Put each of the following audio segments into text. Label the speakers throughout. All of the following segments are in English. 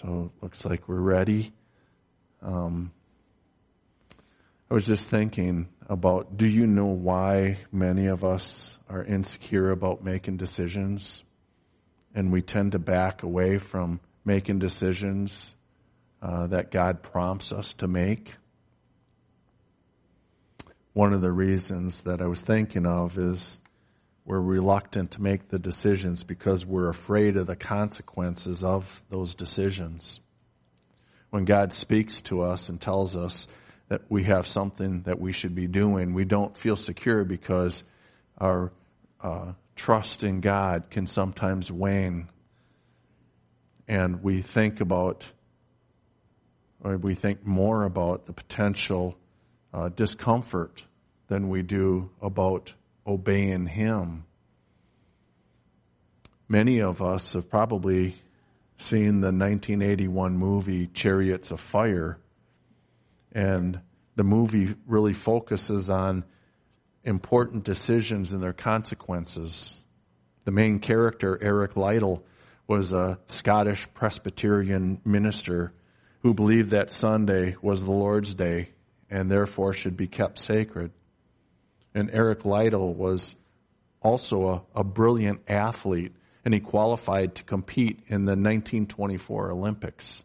Speaker 1: So it looks like we're ready. Um, I was just thinking about do you know why many of us are insecure about making decisions? And we tend to back away from making decisions uh, that God prompts us to make. One of the reasons that I was thinking of is we're reluctant to make the decisions because we're afraid of the consequences of those decisions. When God speaks to us and tells us that we have something that we should be doing, we don't feel secure because our uh, trust in God can sometimes wane. And we think about, or we think more about the potential uh, discomfort than we do about obeying Him. Many of us have probably seen the 1981 movie Chariots of Fire, and the movie really focuses on important decisions and their consequences. The main character, Eric Liddell, was a Scottish Presbyterian minister who believed that Sunday was the Lord's Day and therefore should be kept sacred. And Eric Liddell was also a, a brilliant athlete, and he qualified to compete in the 1924 Olympics.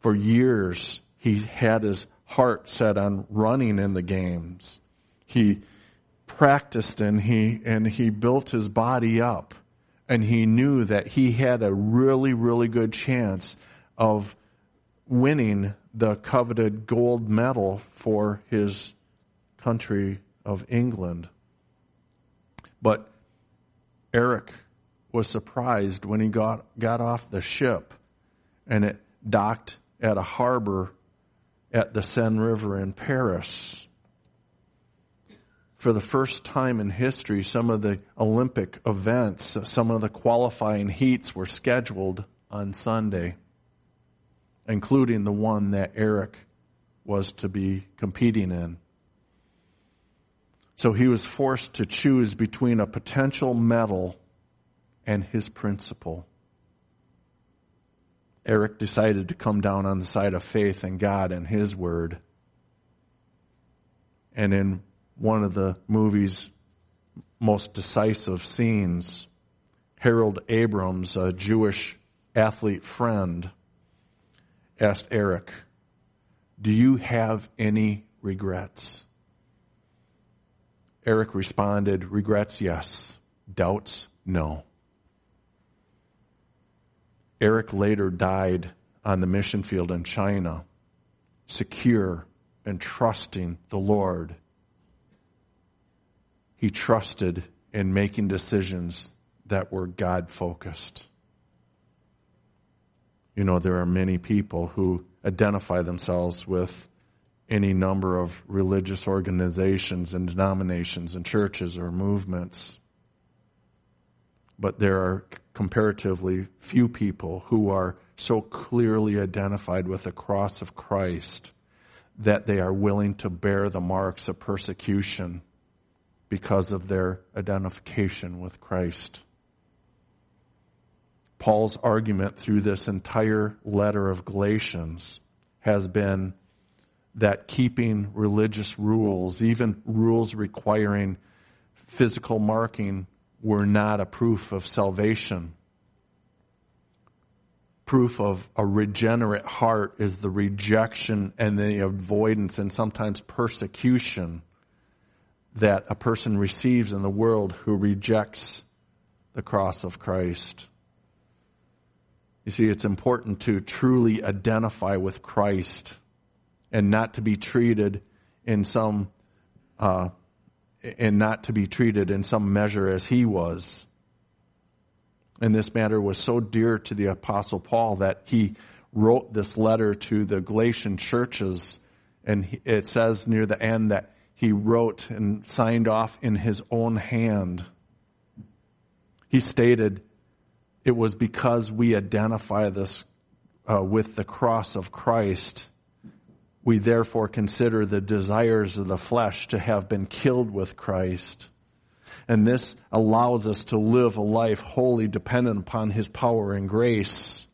Speaker 1: For years, he had his heart set on running in the games. He practiced and he, and he built his body up. And he knew that he had a really, really good chance of winning the coveted gold medal for his country of England. But Eric was surprised when he got, got off the ship and it docked at a harbor at the Seine River in Paris. For the first time in history, some of the Olympic events, some of the qualifying heats were scheduled on Sunday, including the one that Eric was to be competing in. So he was forced to choose between a potential medal and his principle. Eric decided to come down on the side of faith in God and His Word. And in one of the movie's most decisive scenes, Harold Abrams, a Jewish athlete friend, asked Eric, Do you have any regrets? Eric responded, Regrets, yes. Doubts, no. Eric later died on the mission field in China, secure and trusting the Lord. He trusted in making decisions that were God focused. You know, there are many people who identify themselves with any number of religious organizations and denominations and churches or movements. But there are comparatively few people who are so clearly identified with the cross of Christ that they are willing to bear the marks of persecution because of their identification with Christ. Paul's argument through this entire letter of Galatians has been that keeping religious rules, even rules requiring physical marking, were not a proof of salvation. Proof of a regenerate heart is the rejection and the avoidance and sometimes persecution that a person receives in the world who rejects the cross of Christ. You see, it's important to truly identify with Christ and not to be treated in some uh, and not to be treated in some measure as he was. And this matter was so dear to the apostle Paul that he wrote this letter to the Galatian churches and it says near the end that he wrote and signed off in his own hand. He stated, it was because we identify this uh, with the cross of Christ we therefore consider the desires of the flesh to have been killed with Christ. And this allows us to live a life wholly dependent upon His power and grace.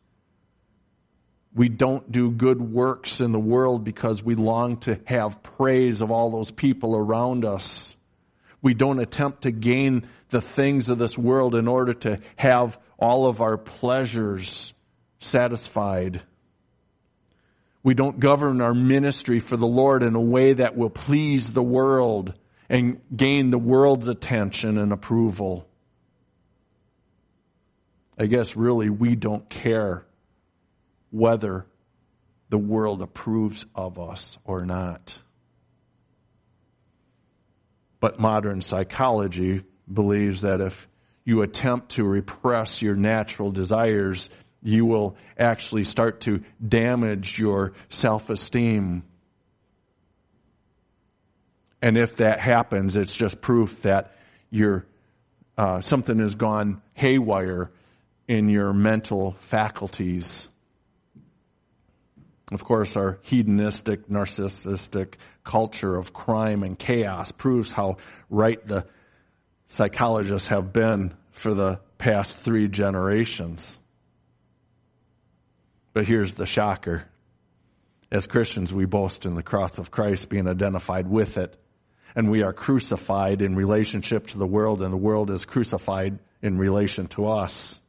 Speaker 1: We don't do good works in the world because we long to have praise of all those people around us. We don't attempt to gain the things of this world in order to have all of our pleasures satisfied. We don't govern our ministry for the Lord in a way that will please the world and gain the world's attention and approval. I guess really we don't care whether the world approves of us or not. But modern psychology believes that if you attempt to repress your natural desires, you will actually start to damage your self esteem. And if that happens, it's just proof that you uh, something has gone haywire in your mental faculties. Of course, our hedonistic, narcissistic culture of crime and chaos proves how right the psychologists have been for the past three generations. But here's the shocker. As Christians, we boast in the cross of Christ being identified with it. And we are crucified in relationship to the world, and the world is crucified in relation to us.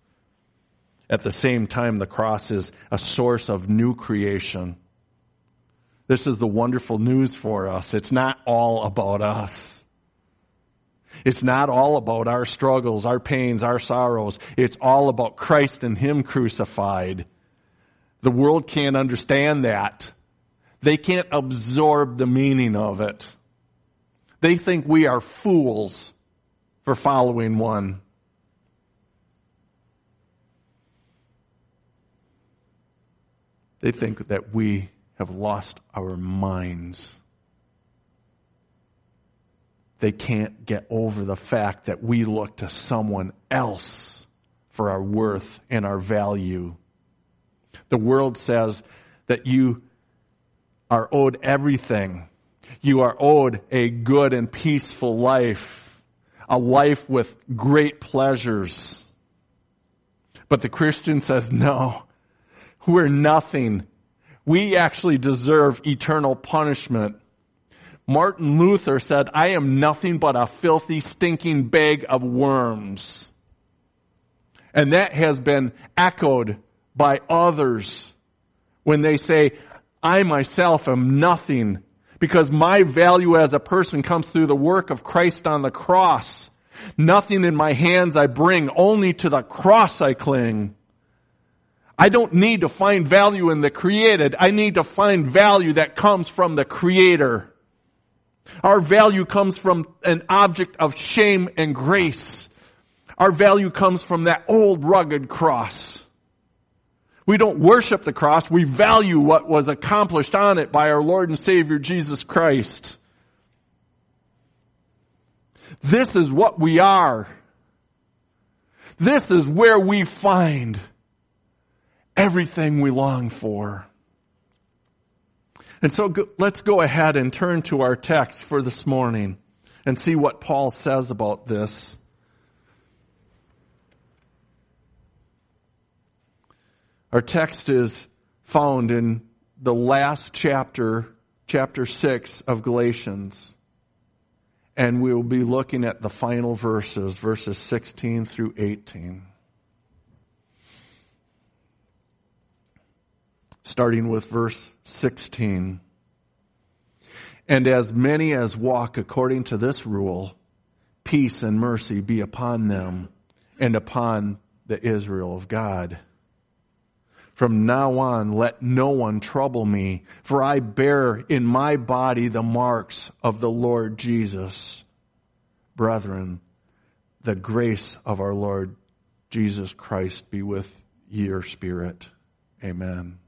Speaker 1: At the same time, the cross is a source of new creation. This is the wonderful news for us. It's not all about us. It's not all about our struggles, our pains, our sorrows. It's all about Christ and Him crucified. The world can't understand that. They can't absorb the meaning of it. They think we are fools for following one. They think that we have lost our minds. They can't get over the fact that we look to someone else for our worth and our value. The world says that you are owed everything. You are owed a good and peaceful life, a life with great pleasures. But the Christian says, no, we're nothing. We actually deserve eternal punishment. Martin Luther said, I am nothing but a filthy, stinking bag of worms. And that has been echoed by others when they say, I myself am nothing because my value as a person comes through the work of Christ on the cross. Nothing in my hands I bring, only to the cross I cling. I don't need to find value in the created. I need to find value that comes from the creator. Our value comes from an object of shame and grace. Our value comes from that old rugged cross. We don't worship the cross. We value what was accomplished on it by our Lord and Savior Jesus Christ. This is what we are. This is where we find everything we long for. And so go, let's go ahead and turn to our text for this morning and see what Paul says about this. Our text is found in the last chapter, chapter 6 of Galatians. And we'll be looking at the final verses, verses 16 through 18. starting with verse 16. And as many as walk according to this rule, peace and mercy be upon them and upon the Israel of God. From now on, let no one trouble me, for I bear in my body the marks of the Lord Jesus. Brethren, the grace of our Lord Jesus Christ be with your spirit. Amen.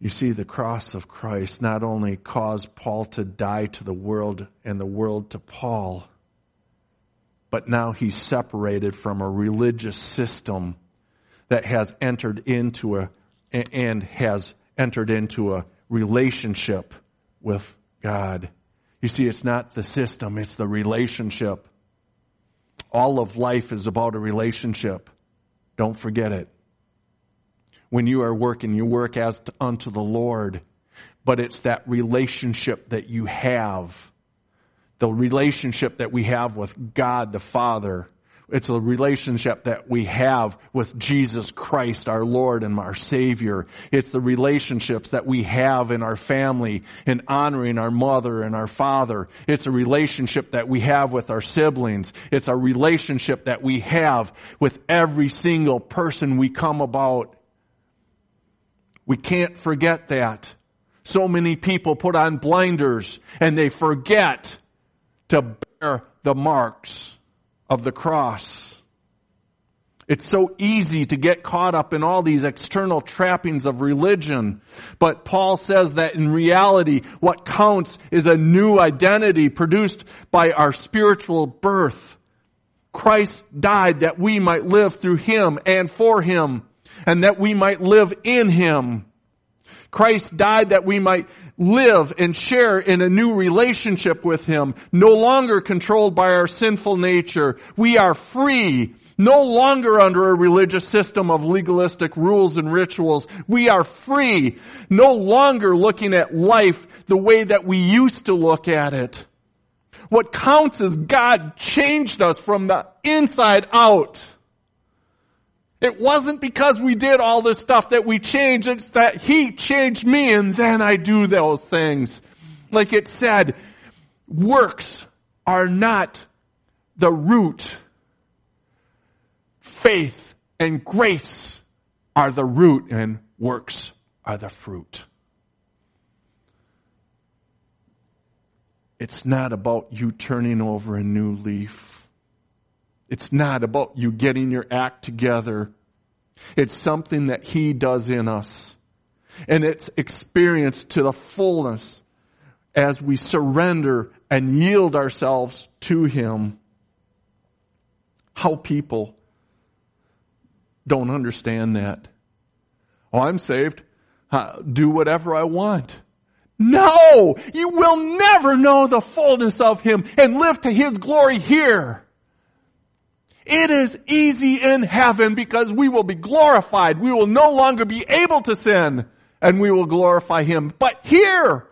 Speaker 1: You see, the cross of Christ not only caused Paul to die to the world and the world to Paul, but now he's separated from a religious system that has entered into a, and has entered into a relationship with God. You see, it's not the system, it's the relationship. All of life is about a relationship. Don't forget it. when you are working, you work as unto the Lord. But it's that relationship that you have, the relationship that we have with God the Father it's a relationship that we have with Jesus Christ, our Lord and our Savior. It's the relationships that we have in our family in honoring our mother and our father. It's a relationship that we have with our siblings. It's a relationship that we have with every single person we come about. We can't forget that. So many people put on blinders and they forget to bear the marks of the cross. It's so easy to get caught up in all these external trappings of religion. But Paul says that in reality, what counts is a new identity produced by our spiritual birth. Christ died that we might live through Him and for Him, and that we might live in Him. Christ died that we might live and share in a new relationship with Him, no longer controlled by our sinful nature. We are free, no longer under a religious system of legalistic rules and rituals. We are free, no longer looking at life the way that we used to look at it. What counts is God changed us from the inside out. It wasn't because we did all this stuff that we changed. It's that He changed me and then I do those things. Like it said, works are not the root. Faith and grace are the root and works are the fruit. It's not about you turning over a new leaf. It's not about you getting your act together. It's something that He does in us. And it's experienced to the fullness as we surrender and yield ourselves to Him. How people don't understand that. Oh, I'm saved. Do whatever I want. No! You will never know the fullness of Him and live to His glory here. It is easy in heaven because we will be glorified. We will no longer be able to sin and we will glorify Him. But here,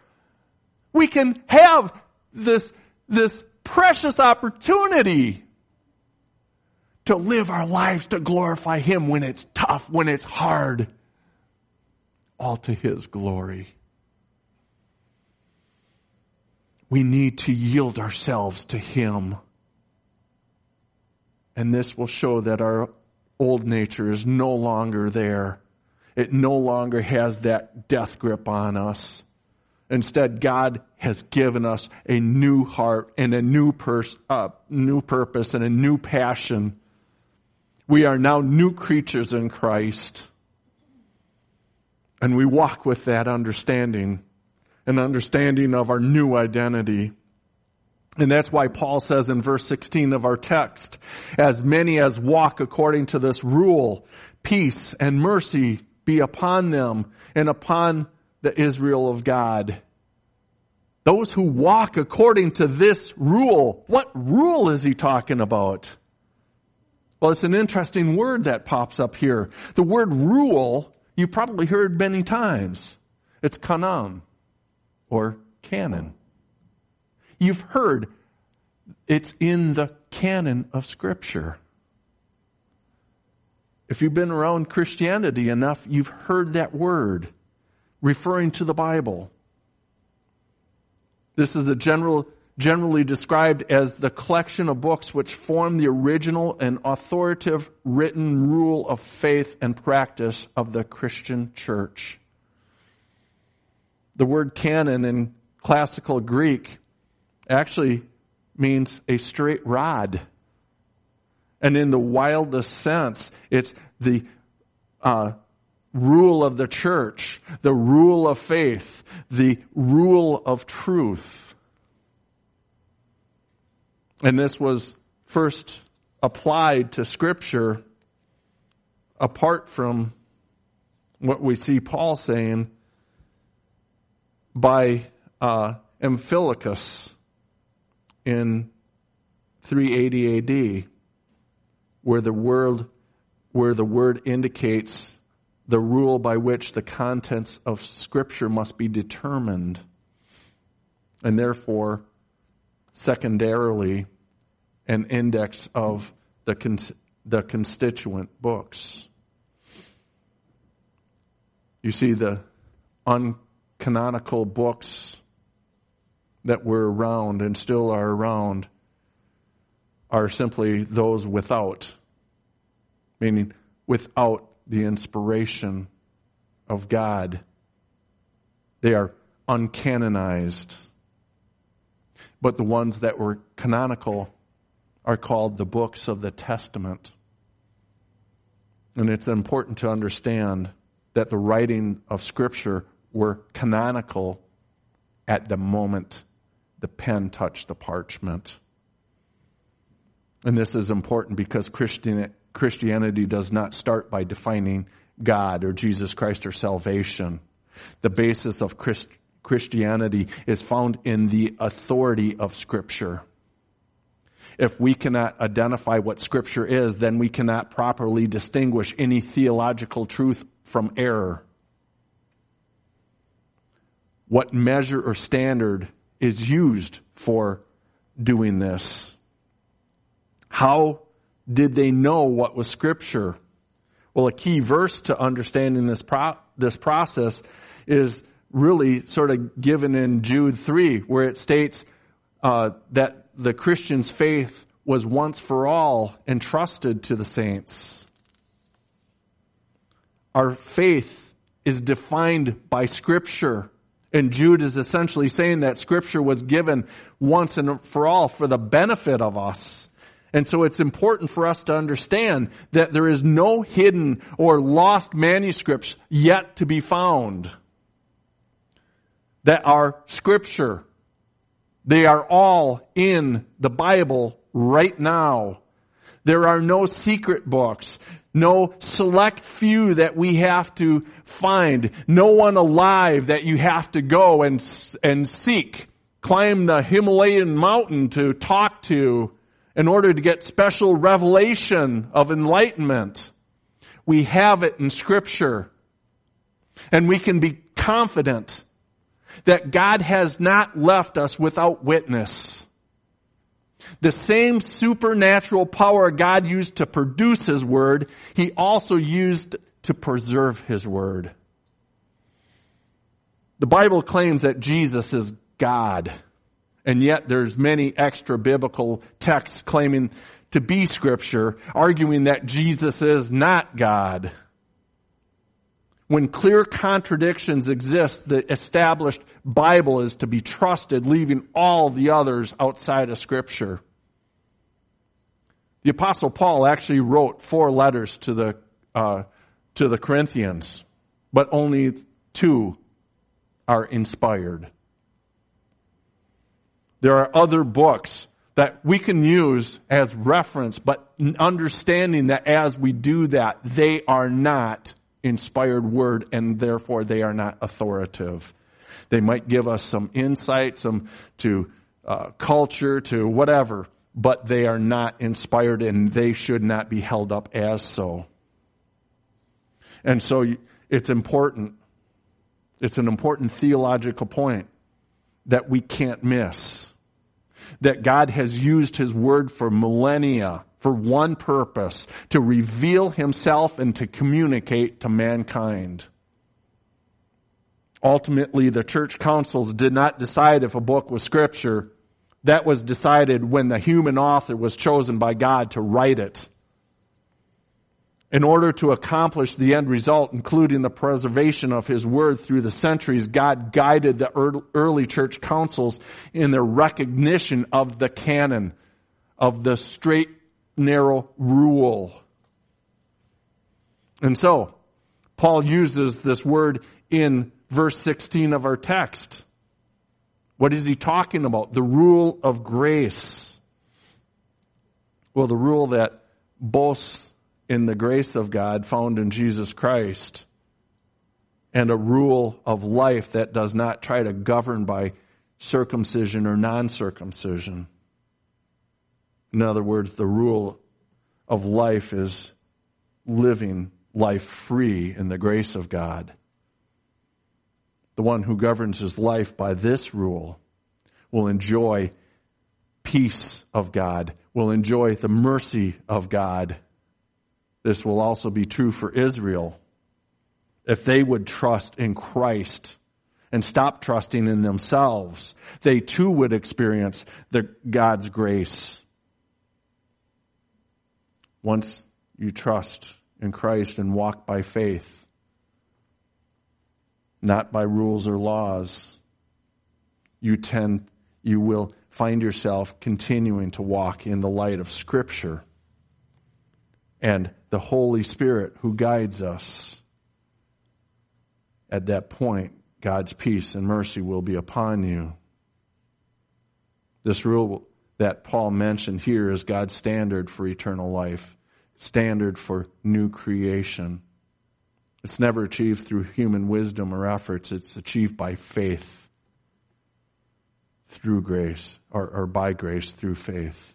Speaker 1: we can have this, this precious opportunity to live our lives to glorify Him when it's tough, when it's hard, all to His glory. We need to yield ourselves to Him. And this will show that our old nature is no longer there. It no longer has that death grip on us. Instead, God has given us a new heart and a new, pers- uh, new purpose and a new passion. We are now new creatures in Christ. And we walk with that understanding, an understanding of our new identity. And that's why Paul says in verse 16 of our text, as many as walk according to this rule, peace and mercy be upon them and upon the Israel of God. Those who walk according to this rule, what rule is he talking about? Well, it's an interesting word that pops up here. The word rule, you've probably heard many times. It's kanon or canon. You've heard it's in the canon of Scripture. If you've been around Christianity enough, you've heard that word referring to the Bible. This is general, generally described as the collection of books which form the original and authoritative written rule of faith and practice of the Christian church. The word canon in classical Greek actually means a straight rod. And in the wildest sense, it's the uh, rule of the church, the rule of faith, the rule of truth. And this was first applied to Scripture apart from what we see Paul saying by uh, Amphilochius in 380 AD, where the word where the word indicates the rule by which the contents of Scripture must be determined, and therefore, secondarily, an index of the, the constituent books. You see, the uncanonical books that were around and still are around are simply those without, meaning without the inspiration of God. They are uncanonized. But the ones that were canonical are called the books of the Testament. And it's important to understand that the writing of Scripture were canonical at the moment the pen touched the parchment. And this is important because Christian, Christianity does not start by defining God or Jesus Christ or salvation. The basis of Christ, Christianity is found in the authority of Scripture. If we cannot identify what Scripture is, then we cannot properly distinguish any theological truth from error. What measure or standard is used for doing this? How did they know what was scripture? Well, a key verse to understanding this pro- this process is really sort of given in Jude 3, where it states uh, that the Christian's faith was once for all entrusted to the saints. Our faith is defined by Scripture. And Jude is essentially saying that Scripture was given once and for all for the benefit of us. And so it's important for us to understand that there is no hidden or lost manuscripts yet to be found that are scripture. They are all in the Bible right now. There are no secret books, no select few that we have to find, no one alive that you have to go and, and seek, climb the Himalayan mountain to talk to, in order to get special revelation of enlightenment. We have it in scripture. And we can be confident that God has not left us without witness. The same supernatural power God used to produce His Word, He also used to preserve His Word. The Bible claims that Jesus is God. And yet there's many extra biblical texts claiming to be scripture, arguing that Jesus is not God. When clear contradictions exist, the established Bible is to be trusted, leaving all the others outside of scripture. The apostle Paul actually wrote four letters to the, uh, to the Corinthians, but only two are inspired. There are other books that we can use as reference, but understanding that as we do that, they are not inspired word and therefore they are not authoritative. They might give us some insight, some to uh, culture, to whatever, but they are not inspired and they should not be held up as so. And so it's important. It's an important theological point that we can't miss that God has used His Word for millennia for one purpose, to reveal Himself and to communicate to mankind. Ultimately, the church councils did not decide if a book was scripture. That was decided when the human author was chosen by God to write it in order to accomplish the end result, including the preservation of His Word through the centuries, God guided the early church councils in their recognition of the canon, of the straight, narrow rule. And so, Paul uses this word in verse 16 of our text. What is he talking about? The rule of grace. Well, the rule that boasts in the grace of God found in Jesus Christ and a rule of life that does not try to govern by circumcision or non circumcision. In other words, the rule of life is living life free in the grace of God. The one who governs his life by this rule will enjoy peace of God, will enjoy the mercy of God. This will also be true for Israel. If they would trust in Christ and stop trusting in themselves, they too would experience the God's grace. Once you trust in Christ and walk by faith, not by rules or laws, you tend, you will find yourself continuing to walk in the light of Scripture and the Holy Spirit who guides us. At that point, God's peace and mercy will be upon you. This rule that Paul mentioned here is God's standard for eternal life, standard for new creation. It's never achieved through human wisdom or efforts, it's achieved by faith through grace, or, or by grace through faith.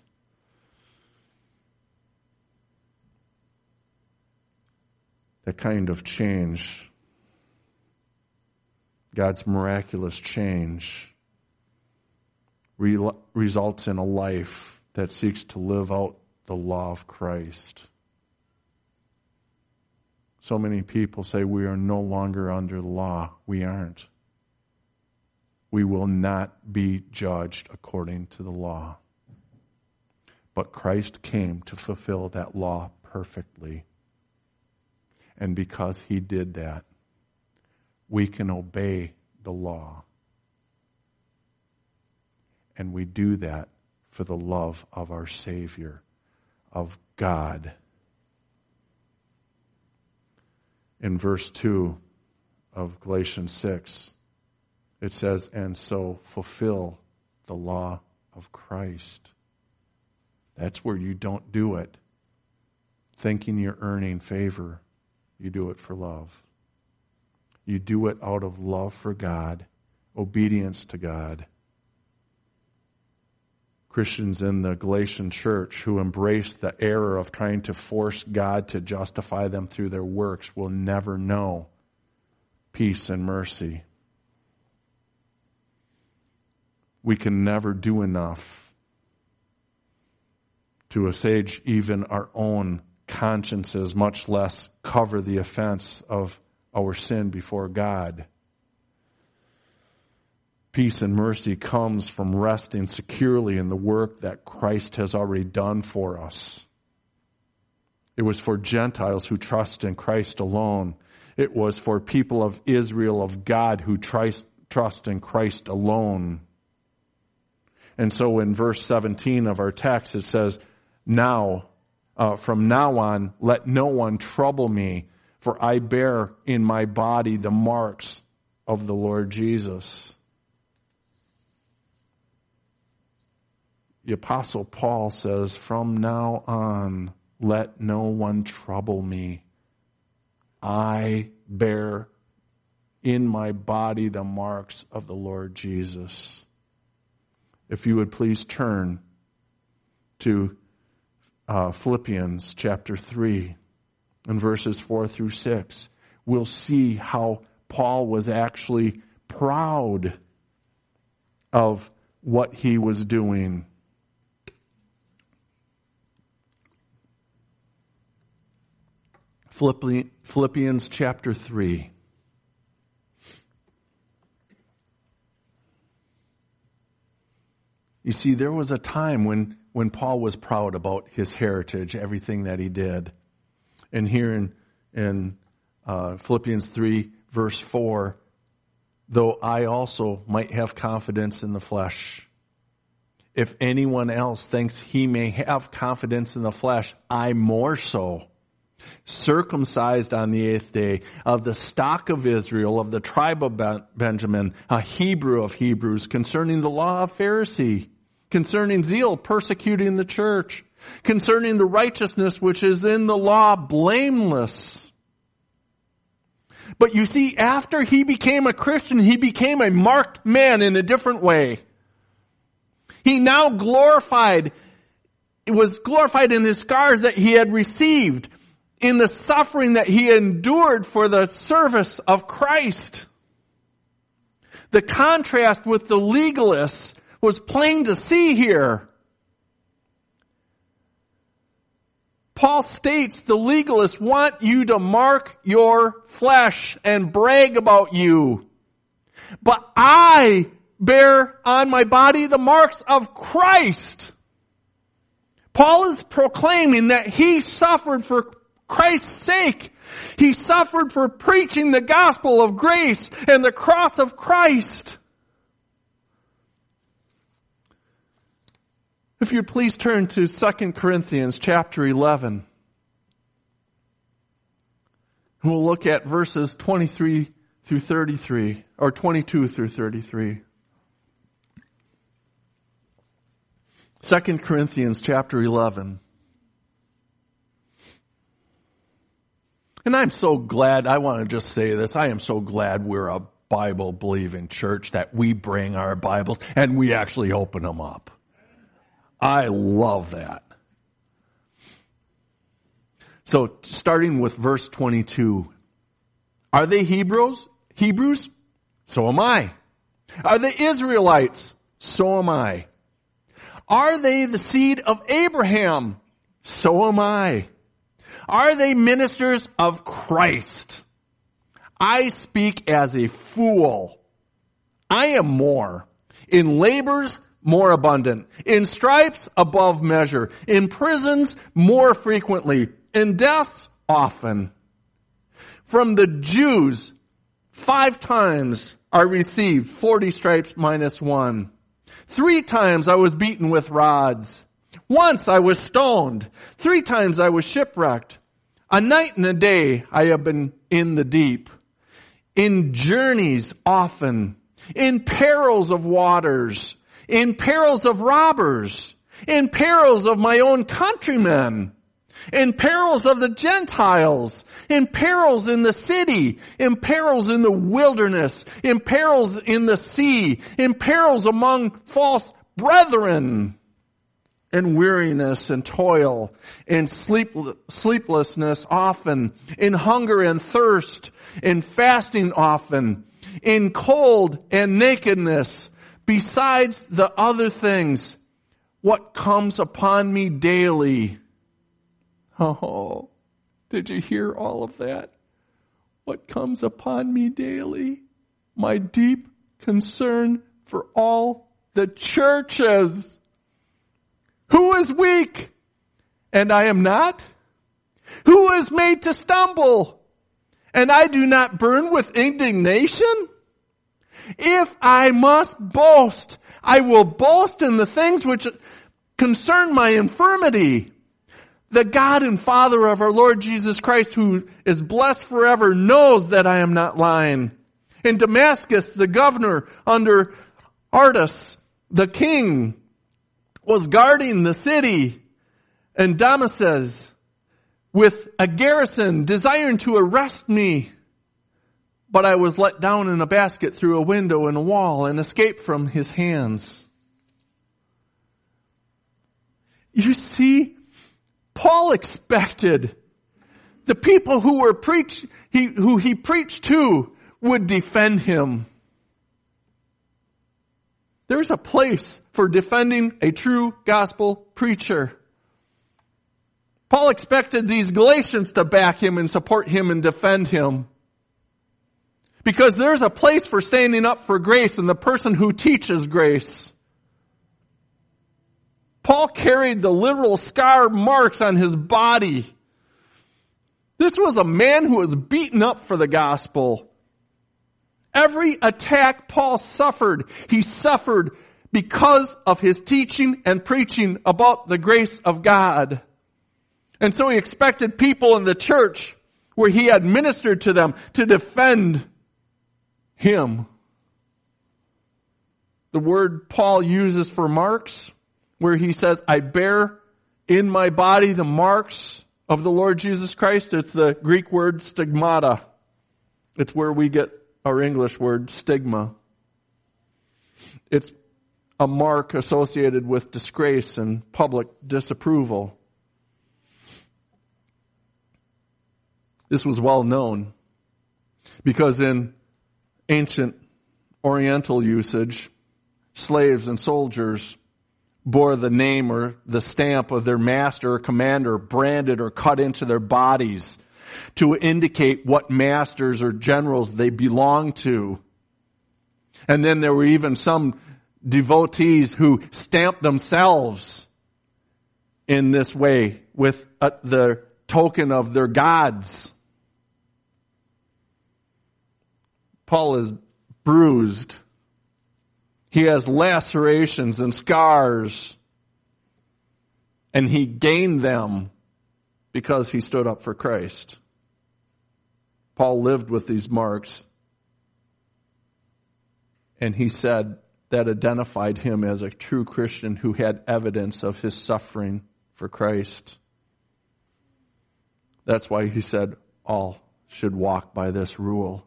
Speaker 1: That kind of change, God's miraculous change, re- results in a life that seeks to live out the law of Christ. So many people say we are no longer under the law. We aren't we will not be judged according to the law. But Christ came to fulfill that law perfectly. And because he did that, we can obey the law. And we do that for the love of our Savior, of God. In verse 2 of Galatians 6, it says, and so fulfill the law of Christ. That's where you don't do it thinking you're earning favor. You do it for love. You do it out of love for God, obedience to God. Christians in the Galatian church who embrace the error of trying to force God to justify them through their works will never know peace and mercy. we can never do enough to assuage even our own consciences, much less cover the offense of our sin before God. Peace and mercy comes from resting securely in the work that Christ has already done for us. It was for Gentiles who trust in Christ alone. It was for people of Israel of God who trust, in Christ alone. And so in verse 17 of our text, it says, Now, uh, from now on, let no one trouble me, for I bear in my body the marks of the Lord Jesus. The Apostle Paul says, From now on, let no one trouble me. I bear in my body the marks of the Lord Jesus if you would please turn to uh, Philippians chapter 3 and verses 4 through 6, we'll see how Paul was actually proud of what he was doing. Philippians chapter 3. You see, there was a time when, when Paul was proud about his heritage, everything that he did. And here in, in uh, Philippians 3, verse 4, though I also might have confidence in the flesh. If anyone else thinks he may have confidence in the flesh, I more so. Circumcised on the eighth day, of the stock of Israel, of the tribe of Benjamin, a Hebrew of Hebrews, concerning the law of Pharisee concerning zeal, persecuting the church, concerning the righteousness which is in the law, blameless. But you see, after he became a Christian, he became a marked man in a different way. He now glorified, was glorified in his scars that he had received. in the suffering that he endured for the service of Christ. The contrast with the legalists was plain to see here. Paul states the legalists want you to mark your flesh and brag about you. But I bear on my body the marks of Christ. Paul is proclaiming that he suffered for Christ's sake. He suffered for preaching the gospel of grace and the cross of Christ. If you'd please turn to 2 Corinthians chapter 11. We'll look at verses 23 through 33, or 22 through 33. 2 Corinthians chapter 11. And I'm so glad, I want to just say this, I am so glad we're a Bible believing church that we bring our Bibles and we actually open them up. I love that. So starting with verse 22. Are they Hebrews? Hebrews? So am I. Are they Israelites? So am I. Are they the seed of Abraham? So am I. Are they ministers of Christ? I speak as a fool. I am more. In labors, more abundant. In stripes, above measure. In prisons, more frequently. In deaths, often. From the Jews, five times I received 40 stripes minus one. Three times I was beaten with rods. Once I was stoned. Three times I was shipwrecked. A night and a day I have been in the deep. In journeys often. In perils of waters in perils of robbers, in perils of my own countrymen, in perils of the Gentiles, in perils in the city, in perils in the wilderness, in perils in the sea, in perils among false brethren, in weariness and toil, in sleep, sleeplessness often, in hunger and thirst, in fasting often, in cold and nakedness, besides the other things, what comes upon me daily. Oh, did you hear all of that? What comes upon me daily? My deep concern for all the churches. Who is weak? And I am not? Who is made to stumble? And I do not burn with indignation? If I must boast, I will boast in the things which concern my infirmity. The God and Father of our Lord Jesus Christ, who is blessed forever, knows that I am not lying. In Damascus, the governor under Aretas, the king, was guarding the city, and Damascus, with a garrison, desiring to arrest me but I was let down in a basket through a window in a wall and escaped from his hands. You see, Paul expected the people who were preach, he, who he preached to would defend him. There's a place for defending a true gospel preacher. Paul expected these Galatians to back him and support him and defend him. Because there's a place for standing up for grace and the person who teaches grace. Paul carried the literal scar marks on his body. This was a man who was beaten up for the gospel. Every attack Paul suffered, he suffered because of his teaching and preaching about the grace of God. And so he expected people in the church where he had ministered to them to defend him. The word Paul uses for marks, where he says, I bear in my body the marks of the Lord Jesus Christ, it's the Greek word stigmata. It's where we get our English word stigma. It's a mark associated with disgrace and public disapproval. This was well known because in ancient Oriental usage, slaves and soldiers bore the name or the stamp of their master or commander branded or cut into their bodies to indicate what masters or generals they belonged to. And then there were even some devotees who stamped themselves in this way with uh, the token of their gods. Paul is bruised. He has lacerations and scars. And he gained them because he stood up for Christ. Paul lived with these marks. And he said that identified him as a true Christian who had evidence of his suffering for Christ. That's why he said all should walk by this rule.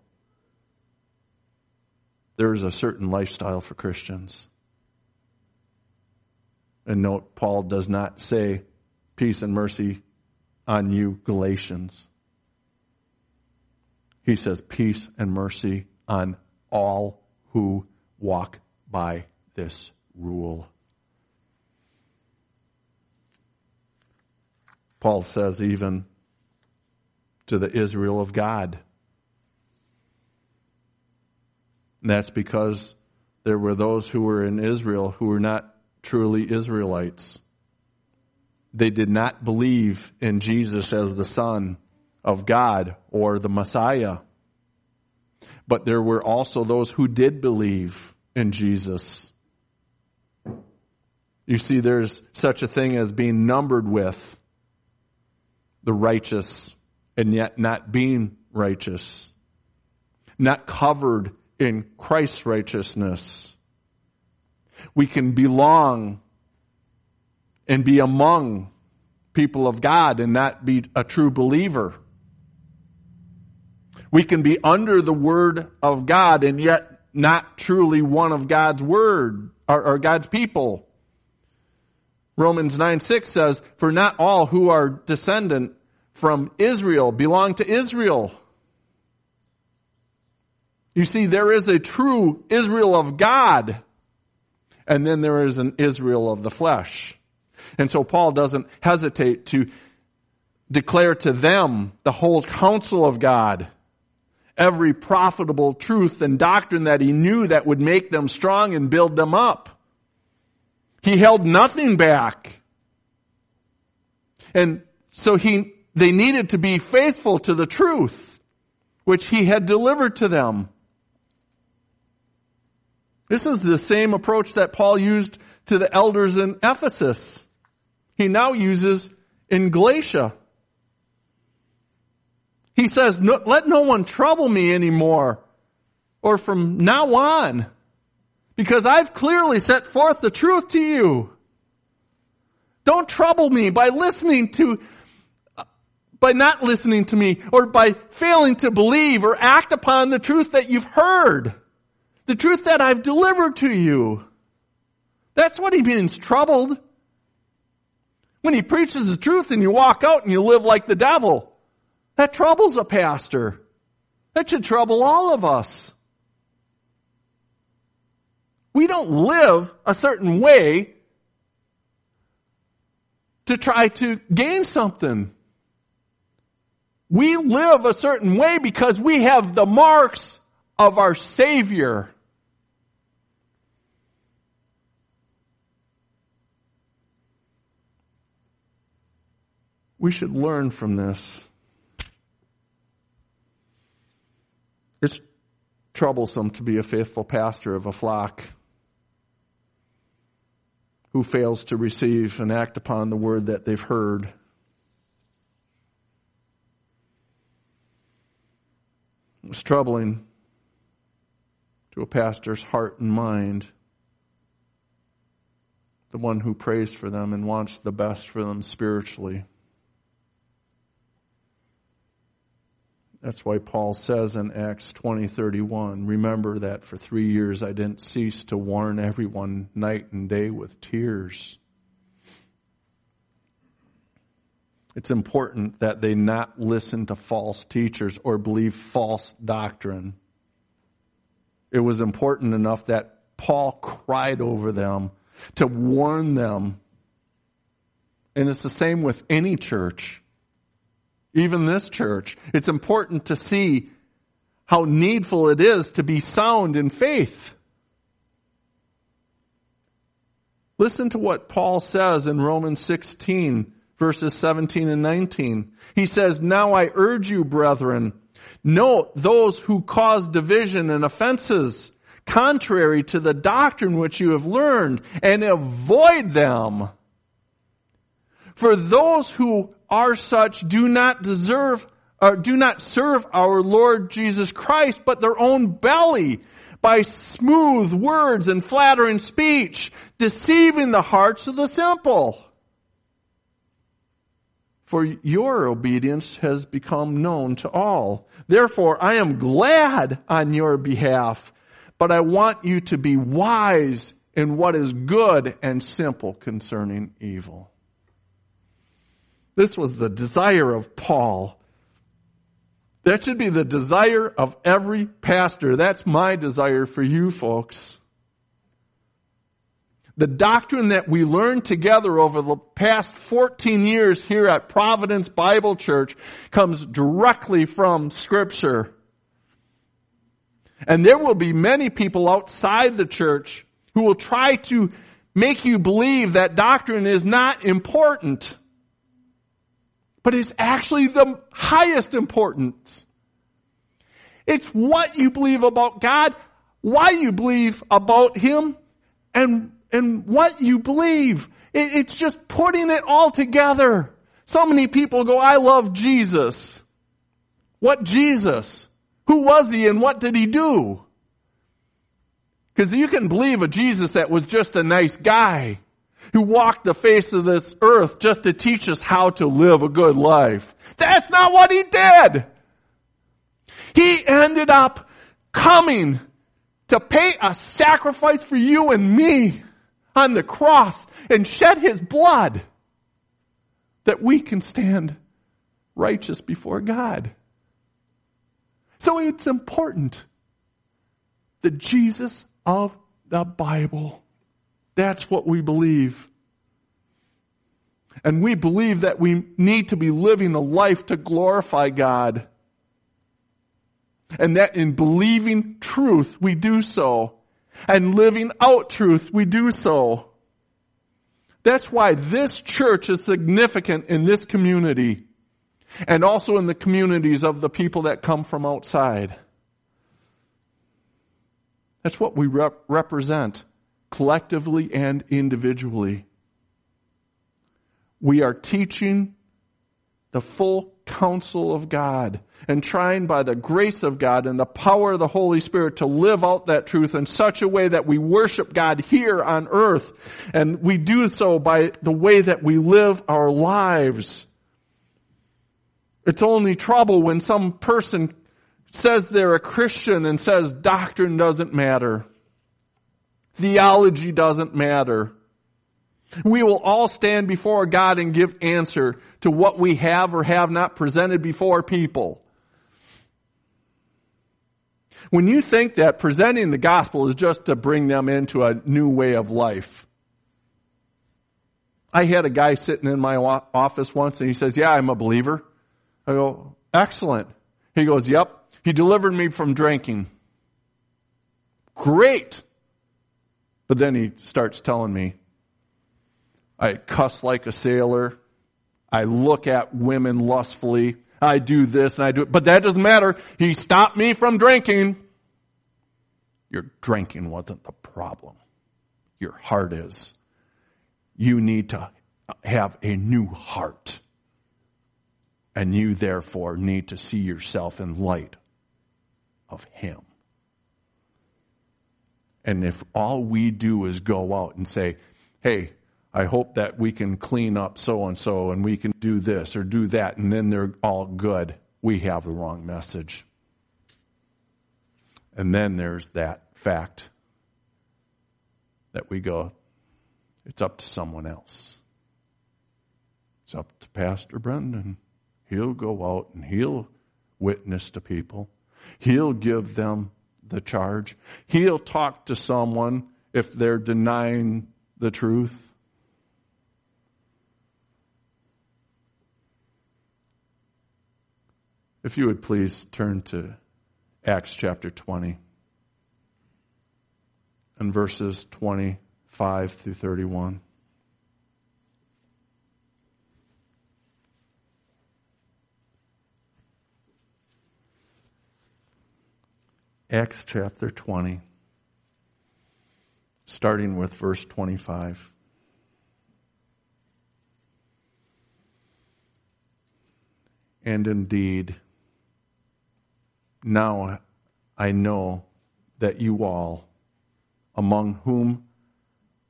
Speaker 1: There is a certain lifestyle for Christians. And note, Paul does not say peace and mercy on you, Galatians. He says peace and mercy on all who walk by this rule. Paul says even to the Israel of God. And that's because there were those who were in Israel who were not truly Israelites. They did not believe in Jesus as the Son of God or the Messiah. But there were also those who did believe in Jesus. You see, there's such a thing as being numbered with the righteous and yet not being righteous, not covered in Christ's righteousness. We can belong and be among people of God and not be a true believer. We can be under the word of God and yet not truly one of God's word or, or God's people. Romans 9 6 says, For not all who are descendant from Israel belong to Israel. You see, there is a true Israel of God, and then there is an Israel of the flesh. And so Paul doesn't hesitate to declare to them the whole counsel of God every profitable truth and doctrine that he knew that would make them strong and build them up. He held nothing back. And so he, they needed to be faithful to the truth which he had delivered to them. This is the same approach that Paul used to the elders in Ephesus. He now uses in Galatia. He says, no, let no one trouble me anymore or from now on because I've clearly set forth the truth to you. Don't trouble me by listening to, by not listening to me or by failing to believe or act upon the truth that you've heard. The truth that I've delivered to you. That's what he means troubled. When he preaches the truth and you walk out and you live like the devil. That troubles a pastor. That should trouble all of us. We don't live a certain way to try to gain something. We live a certain way because we have the marks of our Savior. We should learn from this. It's troublesome to be a faithful pastor of a flock who fails to receive and act upon the word that they've heard. It's troubling to a pastor's heart and mind, the one who prays for them and wants the best for them spiritually. That's why Paul says in Acts 20:31, remember that for 3 years I didn't cease to warn everyone night and day with tears. it's important that they not listen to false teachers or believe false doctrine. It was important enough that Paul cried over them to warn them. And it's the same with any church, even this church. It's important to see how needful it is to be sound in faith. Listen to what Paul says in Romans 16 verses 17 and 19. He says, Now I urge you, brethren, note those who cause division and offenses contrary to the doctrine which you have learned and avoid them. For those who are such do not deserve or do not serve our Lord Jesus Christ, but their own belly by smooth words and flattering speech, deceiving the hearts of the simple for your obedience has become known to all. Therefore, I am glad on your behalf, but I want you to be wise in what is good and simple concerning evil. This was the desire of Paul. That should be the desire of every pastor. That's my desire for you folks. The doctrine that we learned together over the past 14 years here at Providence Bible Church comes directly from Scripture. And there will be many people outside the church who will try to make you believe that doctrine is not important. But it's actually the highest importance. It's what you believe about God, why you believe about Him, and and what you believe. It, it's just putting it all together. So many people go, I love Jesus. What Jesus? Who was he and what did he do? Because you can believe a Jesus that was just a nice guy who walked the face of this earth just to teach us how to live a good life. That's not what he did. He ended up coming to pay a sacrifice for you and me on the cross and shed his blood that we can stand righteous before God. So it's important. The Jesus of the Bible. That's what we believe. And we believe that we need to be living a life to glorify God. And that in believing truth, we do so and living out truth, we do so. That's why this church is significant in this community and also in the communities of the people that come from outside. That's what we rep- represent collectively and individually. We are teaching the full counsel of God and trying by the grace of God and the power of the Holy Spirit to live out that truth in such a way that we worship God here on earth. And we do so by the way that we live our lives. It's only trouble when some person says they're a Christian and says doctrine doesn't matter. Theology doesn't matter. We will all stand before God and give answer to what we have or have not presented before people. When you think that presenting the gospel is just to bring them into a new way of life, I had a guy sitting in my office once and he says, Yeah, I'm a believer. I go, Excellent. He goes, Yep. He delivered me from drinking. Great. But then he starts telling me, I cuss like a sailor. I look at women lustfully. I do this and I do it. But that doesn't matter. He stopped me from drinking. Your drinking wasn't the problem. Your heart is. You need to have a new heart. And you therefore need to see yourself in light of Him. And if all we do is go out and say, hey, I hope that we can clean up so and so and we can do this or do that and then they're all good. We have the wrong message. And then there's that fact that we go, it's up to someone else. It's up to Pastor Brendan. He'll go out and he'll witness to people. He'll give them the charge. He'll talk to someone if they're denying the truth. If you would please turn to Acts chapter 20 and verses 25 through 31. Acts chapter 20, starting with verse 25. And indeed, now I know that you all, among whom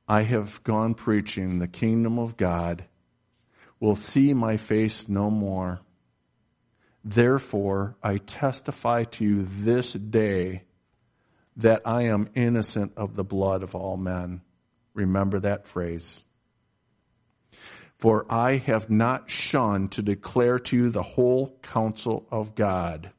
Speaker 1: I have gone preaching the kingdom of God, will see my face no more. Therefore, I testify to you this day that I am innocent of the blood of all men. Remember that phrase. For I have not shunned to declare to you the whole counsel of God.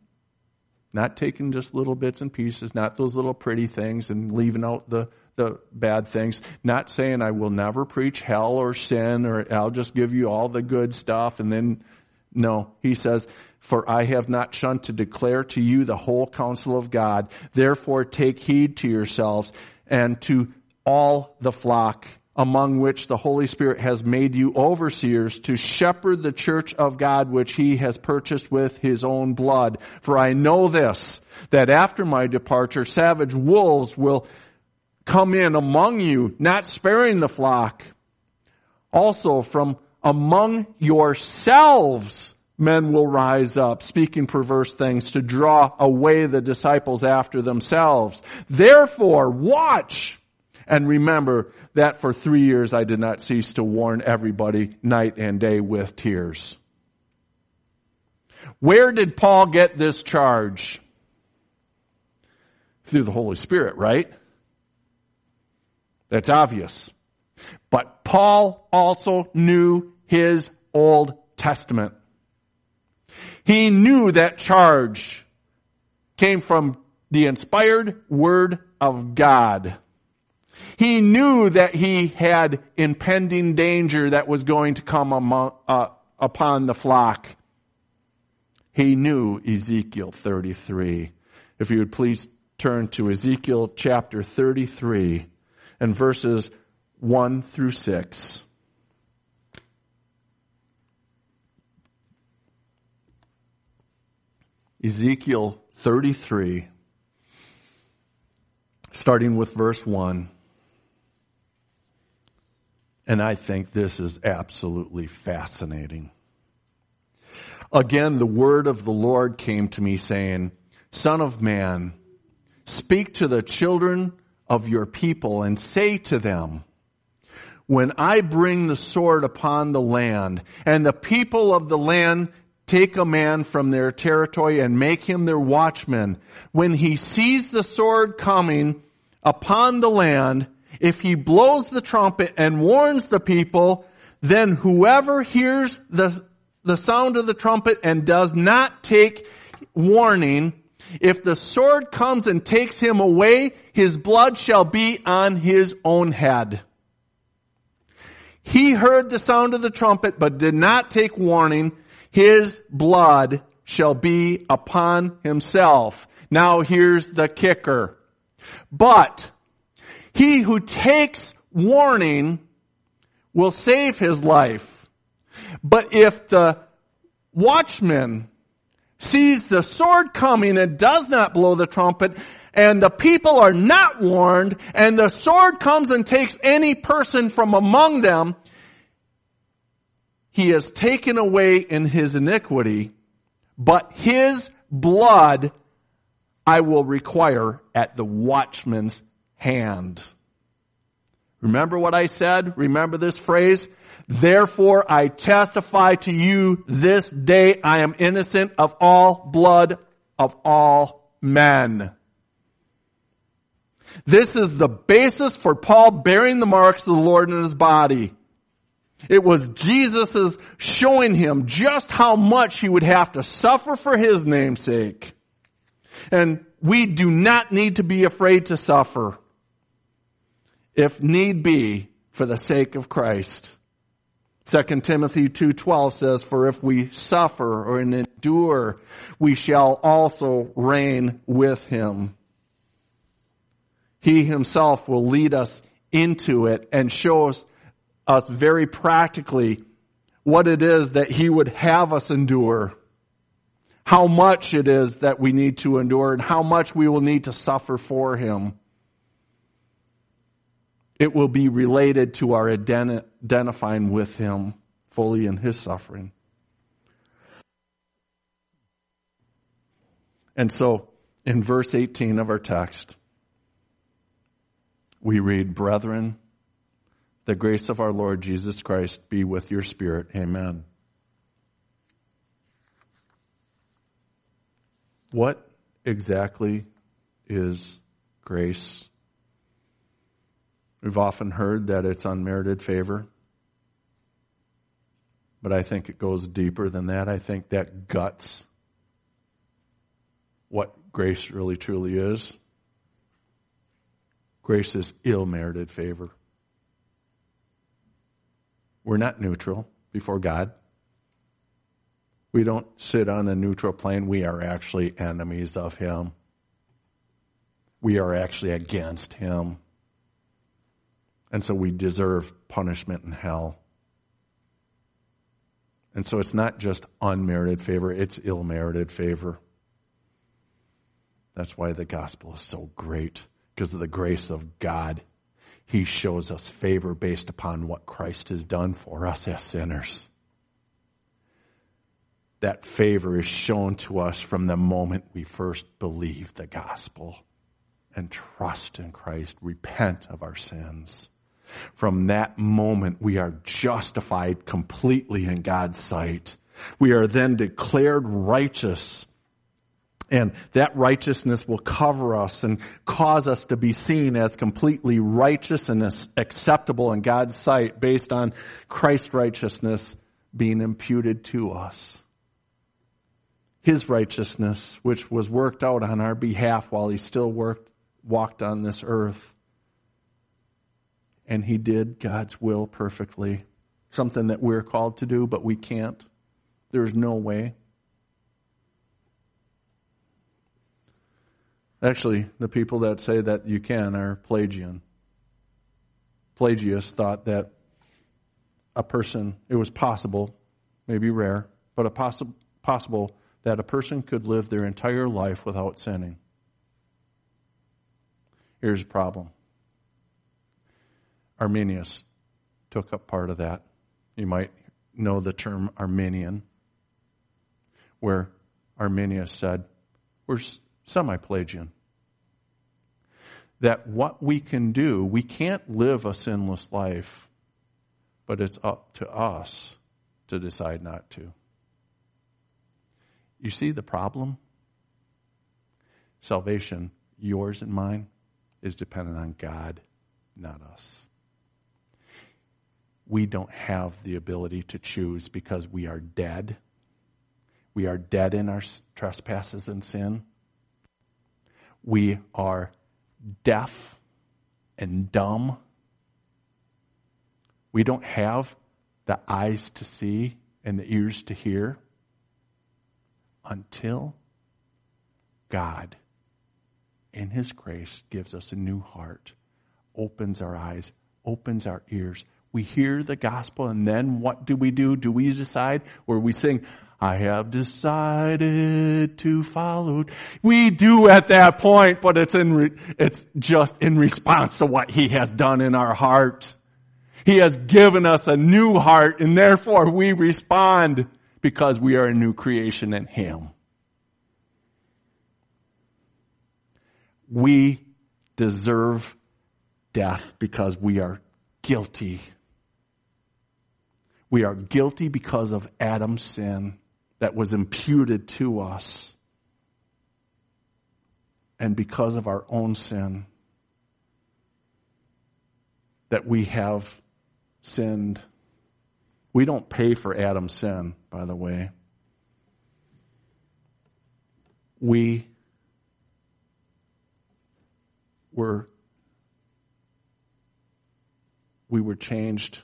Speaker 1: Not taking just little bits and pieces, not those little pretty things and leaving out the, the bad things. Not saying I will never preach hell or sin or I'll just give you all the good stuff and then, no. He says, for I have not shunned to declare to you the whole counsel of God. Therefore take heed to yourselves and to all the flock among which the Holy Spirit has made you overseers to shepherd the church of God which he has purchased with his own blood. For I know this, that after my departure savage wolves will come in among you, not sparing the flock. Also from among yourselves men will rise up, speaking perverse things to draw away the disciples after themselves. Therefore, watch and remember that for three years I did not cease to warn everybody night and day with tears. Where did Paul get this charge? Through the Holy Spirit, right? That's obvious. But Paul also knew his Old Testament. He knew that charge came from the inspired word of God. He knew that he had impending danger that was going to come among, uh, upon the flock. He knew Ezekiel 33. If you would please turn to Ezekiel chapter 33 and verses 1 through 6. Ezekiel 33, starting with verse 1. And I think this is absolutely fascinating. Again, the word of the Lord came to me saying, Son of man, speak to the children of your people and say to them, when I bring the sword upon the land and the people of the land take a man from their territory and make him their watchman. When he sees the sword coming upon the land, if he blows the trumpet and warns the people, then whoever hears the, the sound of the trumpet and does not take warning, if the sword comes and takes him away, his blood shall be on his own head. He heard the sound of the trumpet, but did not take warning his blood shall be upon himself. Now here's the kicker. But he who takes warning will save his life. But if the watchman sees the sword coming and does not blow the trumpet, and the people are not warned, and the sword comes and takes any person from among them, he is taken away in his iniquity, but his blood I will require at the watchman's hand. Remember what I said? Remember this phrase? Therefore I testify to you this day I am innocent of all blood of all men. This is the basis for Paul bearing the marks of the Lord in his body. It was Jesus' showing him just how much he would have to suffer for his namesake. And we do not need to be afraid to suffer if need be for the sake of Christ. 2 Timothy 2:12 says for if we suffer or endure we shall also reign with him. He himself will lead us into it and show us, us very practically what it is that he would have us endure. How much it is that we need to endure and how much we will need to suffer for him. It will be related to our identifying with Him fully in His suffering. And so, in verse 18 of our text, we read, Brethren, the grace of our Lord Jesus Christ be with your spirit. Amen. What exactly is grace? We've often heard that it's unmerited favor. But I think it goes deeper than that. I think that guts what grace really truly is. Grace is ill merited favor. We're not neutral before God. We don't sit on a neutral plane. We are actually enemies of Him. We are actually against Him. And so we deserve punishment in hell. And so it's not just unmerited favor, it's ill merited favor. That's why the gospel is so great, because of the grace of God. He shows us favor based upon what Christ has done for us as sinners. That favor is shown to us from the moment we first believe the gospel and trust in Christ, repent of our sins. From that moment, we are justified completely in God's sight. We are then declared righteous. And that righteousness will cover us and cause us to be seen as completely righteous and acceptable in God's sight based on Christ's righteousness being imputed to us. His righteousness, which was worked out on our behalf while he still worked, walked on this earth and he did God's will perfectly. Something that we're called to do, but we can't. There's no way. Actually, the people that say that you can are Pelagian. Pelagius thought that a person, it was possible, maybe rare, but a possi- possible that a person could live their entire life without sinning. Here's the problem Arminius took up part of that. You might know the term Arminian, where Arminius said, We're semi Pelagian. That what we can do, we can't live a sinless life, but it's up to us to decide not to. You see the problem? Salvation, yours and mine, is dependent on God, not us we don't have the ability to choose because we are dead. We are dead in our trespasses and sin. We are deaf and dumb. We don't have the eyes to see and the ears to hear until God, in His grace, gives us a new heart, opens our eyes, opens our ears, we hear the gospel and then what do we do? Do we decide where we sing, I have decided to follow. We do at that point, but it's in, re- it's just in response to what he has done in our heart. He has given us a new heart and therefore we respond because we are a new creation in him. We deserve death because we are guilty we are guilty because of Adam's sin that was imputed to us. And because of our own sin that we have sinned We don't pay for Adam's sin, by the way. We were we were changed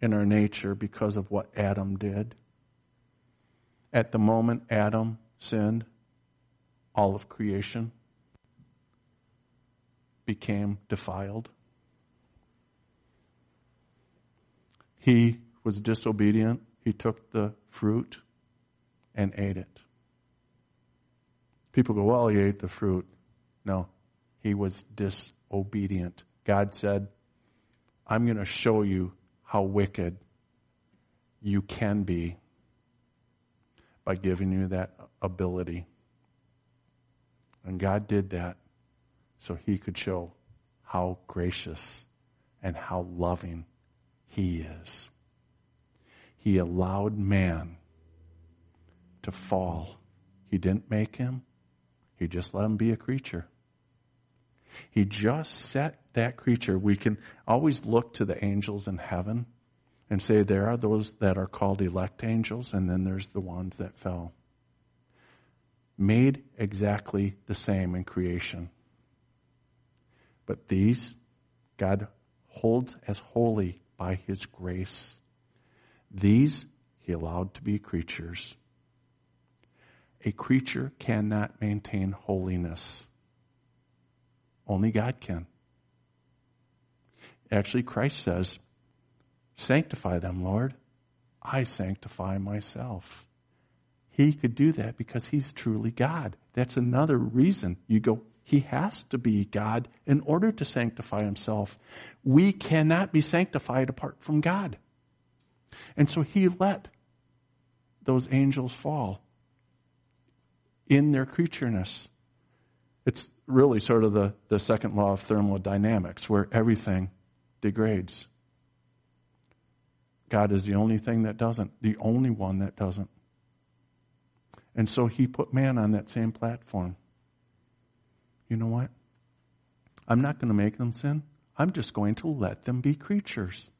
Speaker 1: in our nature because of what Adam did. At the moment Adam sinned, all of creation became defiled. He was disobedient. He took the fruit and ate it. People go, well, he ate the fruit. No, he was disobedient. God said, I'm going to show you how wicked you can be by giving you that ability. And God did that so he could show how gracious and how loving he is. He allowed man to fall. He didn't make him. He just let him be a creature. He just set that creature. We can always look to the angels in heaven and say there are those that are called elect angels, and then there's the ones that fell. Made exactly the same in creation. But these, God holds as holy by His grace. These, He allowed to be creatures. A creature cannot maintain holiness. Only God can. Actually, Christ says, Sanctify them, Lord. I sanctify myself. He could do that because he's truly God. That's another reason you go, he has to be God in order to sanctify himself. We cannot be sanctified apart from God. And so he let those angels fall in their creatureness. It's really sort of the, the second law of thermodynamics where everything degrades. God is the only thing that doesn't, the only one that doesn't. And so he put man on that same platform. You know what? I'm not going to make them sin. I'm just going to let them be creatures.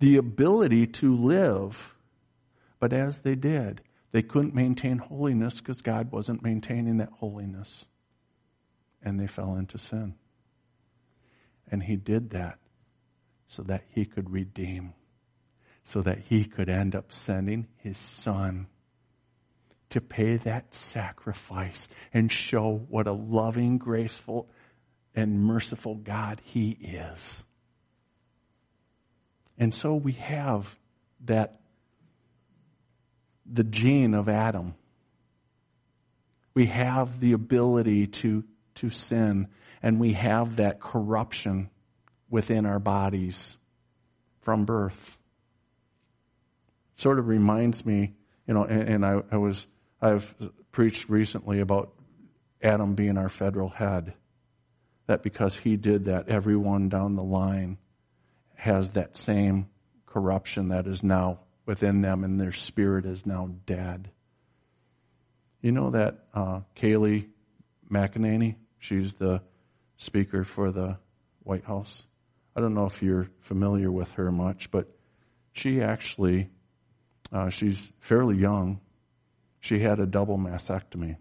Speaker 1: The ability to live, but as they did, they couldn't maintain holiness because God wasn't maintaining that holiness. And they fell into sin. And he did that so that he could redeem, so that he could end up sending his son to pay that sacrifice and show what a loving, graceful, and merciful God he is. And so we have that, the gene of Adam. We have the ability to, to sin, and we have that corruption within our bodies from birth. Sort of reminds me, you know, and, and I, I was, I've preached recently about Adam being our federal head. That because he did that, everyone down the line has that same corruption that is now within them and their spirit is now dead. You know that uh, Kayleigh McEnany? She's the speaker for the White House. I don't know if you're familiar with her much, but she actually, uh, she's fairly young. She had a double mastectomy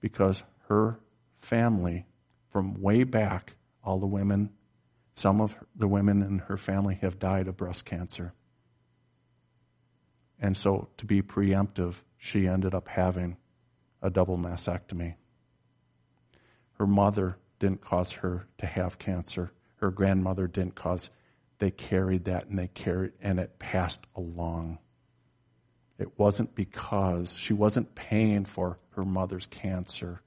Speaker 1: because her family, from way back, all the women, some of the women in her family have died of breast cancer. And so, to be preemptive, she ended up having a double mastectomy. Her mother didn't cause her to have cancer. Her grandmother didn't cause. They carried that and they carried, and it passed along. It wasn't because she wasn't paying for her mother's cancer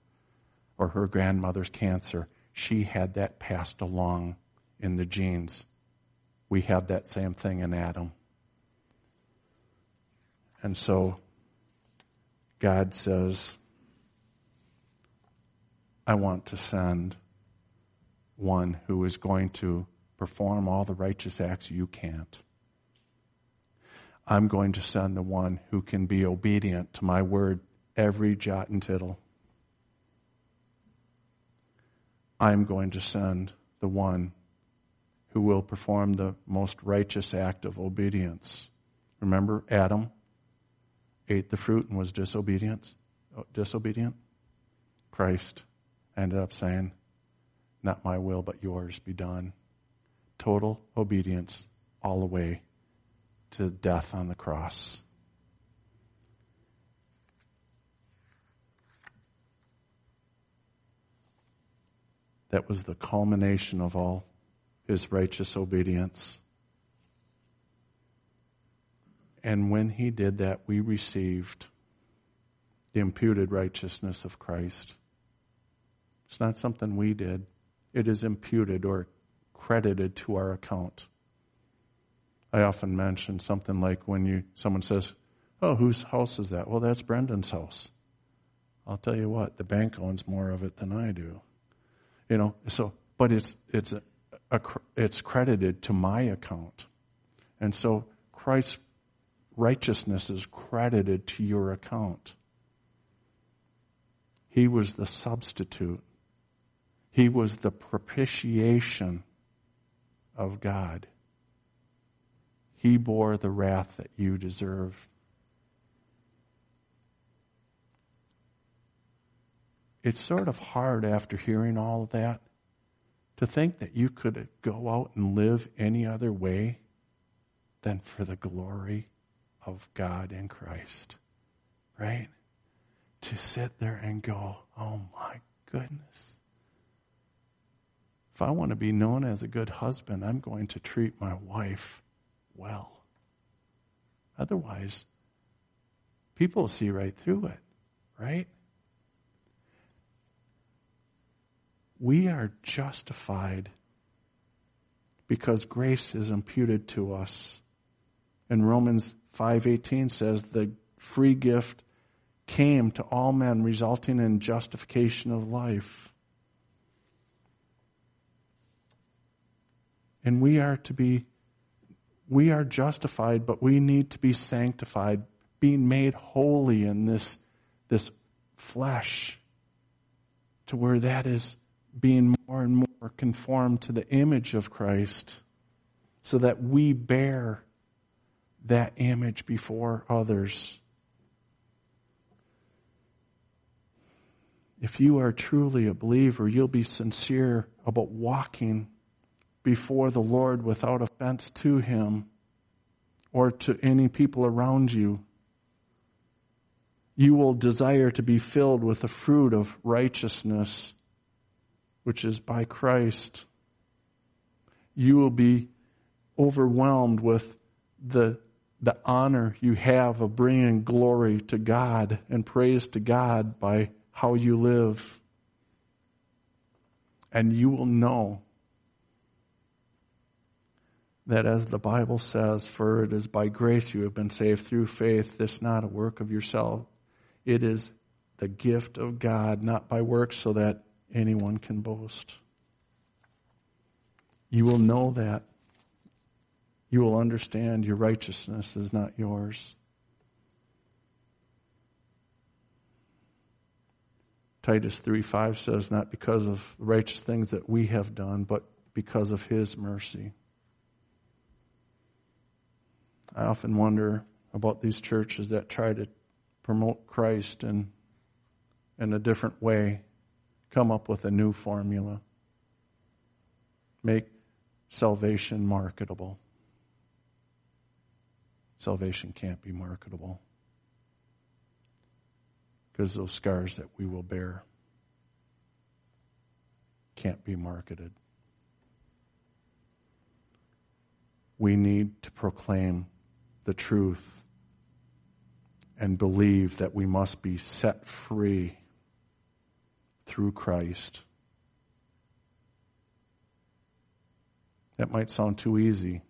Speaker 1: or her grandmother's cancer. She had that passed along in the genes. We have that same thing in Adam. And so God says, I want to send one who is going to perform all the righteous acts you can't. I'm going to send the one who can be obedient to my word every jot and tittle. I'm going to send the one who will perform the most righteous act of obedience. Remember, Adam ate the fruit and was disobedient. Disobedient. Christ ended up saying, "Not my will, but yours be done." Total obedience all the way to death on the cross. That was the culmination of all his righteous obedience. And when he did that, we received the imputed righteousness of Christ. It's not something we did, it is imputed or credited to our account. I often mention something like when you someone says, "Oh, whose house is that?" Well, that's Brendan's house. I'll tell you what, the bank owns more of it than I do. You know, so but it's it's a, a, it's credited to my account. And so Christ's righteousness is credited to your account. He was the substitute. He was the propitiation of God. He bore the wrath that you deserve. It's sort of hard after hearing all of that to think that you could go out and live any other way than for the glory of God in Christ. Right? To sit there and go, oh my goodness. If I want to be known as a good husband, I'm going to treat my wife well. Otherwise, people see right through it, right? We are justified because grace is imputed to us. And Romans 5:18 says the free gift came to all men resulting in justification of life. And we are to be we are justified, but we need to be sanctified, being made holy in this, this flesh to where that is being more and more conformed to the image of Christ so that we bear that image before others. If you are truly a believer, you'll be sincere about walking before the Lord without offense to Him or to any people around you. You will desire to be filled with the fruit of righteousness which is by Christ, you will be overwhelmed with the, the honor you have of bringing glory to God and praise to God by how you live. And you will know that as the Bible says, for it is by grace you have been saved through faith, this not a work of yourself. It is the gift of God, not by works, so that anyone can boast. You will know that. You will understand your righteousness is not yours. Titus 3 5 says, Not because of righteous things that we have done, but because of His mercy. I often wonder about these churches that try to promote Christ in, in a different way come up with a new formula. Make salvation marketable. Salvation can't be marketable because those scars that we will bear can't be marketed. We need to proclaim the truth and believe that we must be set free through Christ. That might sound too easy.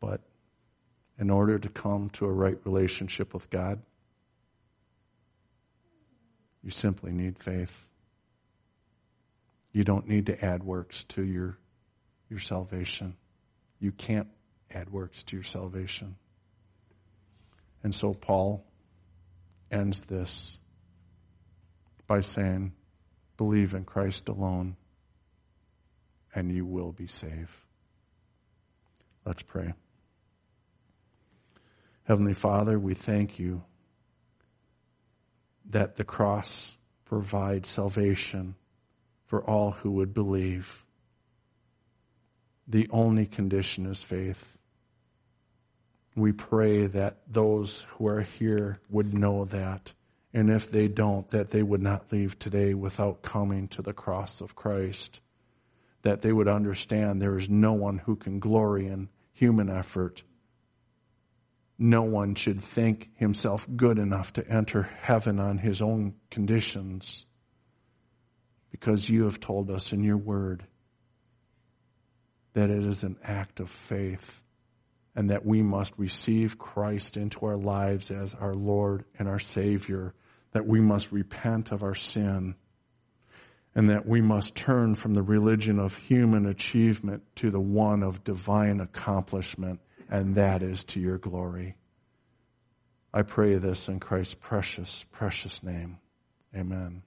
Speaker 1: But in order to come to a right relationship with God, you simply need faith. You don't need to add works to your, your salvation. You can't add works to your salvation. And so Paul ends this by saying, Believe in Christ alone, and you will be saved. Let's pray. Heavenly Father, we thank you that the cross provides salvation for all who would believe. The only condition is faith. We pray that those who are here would know that. And if they don't, that they would not leave today without coming to the cross of Christ. That they would understand there is no one who can glory in human effort. No one should think himself good enough to enter heaven on his own conditions because you have told us in your word that it is an act of faith and that we must receive Christ into our lives as our Lord and our Savior, that we must repent of our sin, and that we must turn from the religion of human achievement to the one of divine accomplishment, and that is to your glory. I pray this in Christ's precious, precious name. Amen.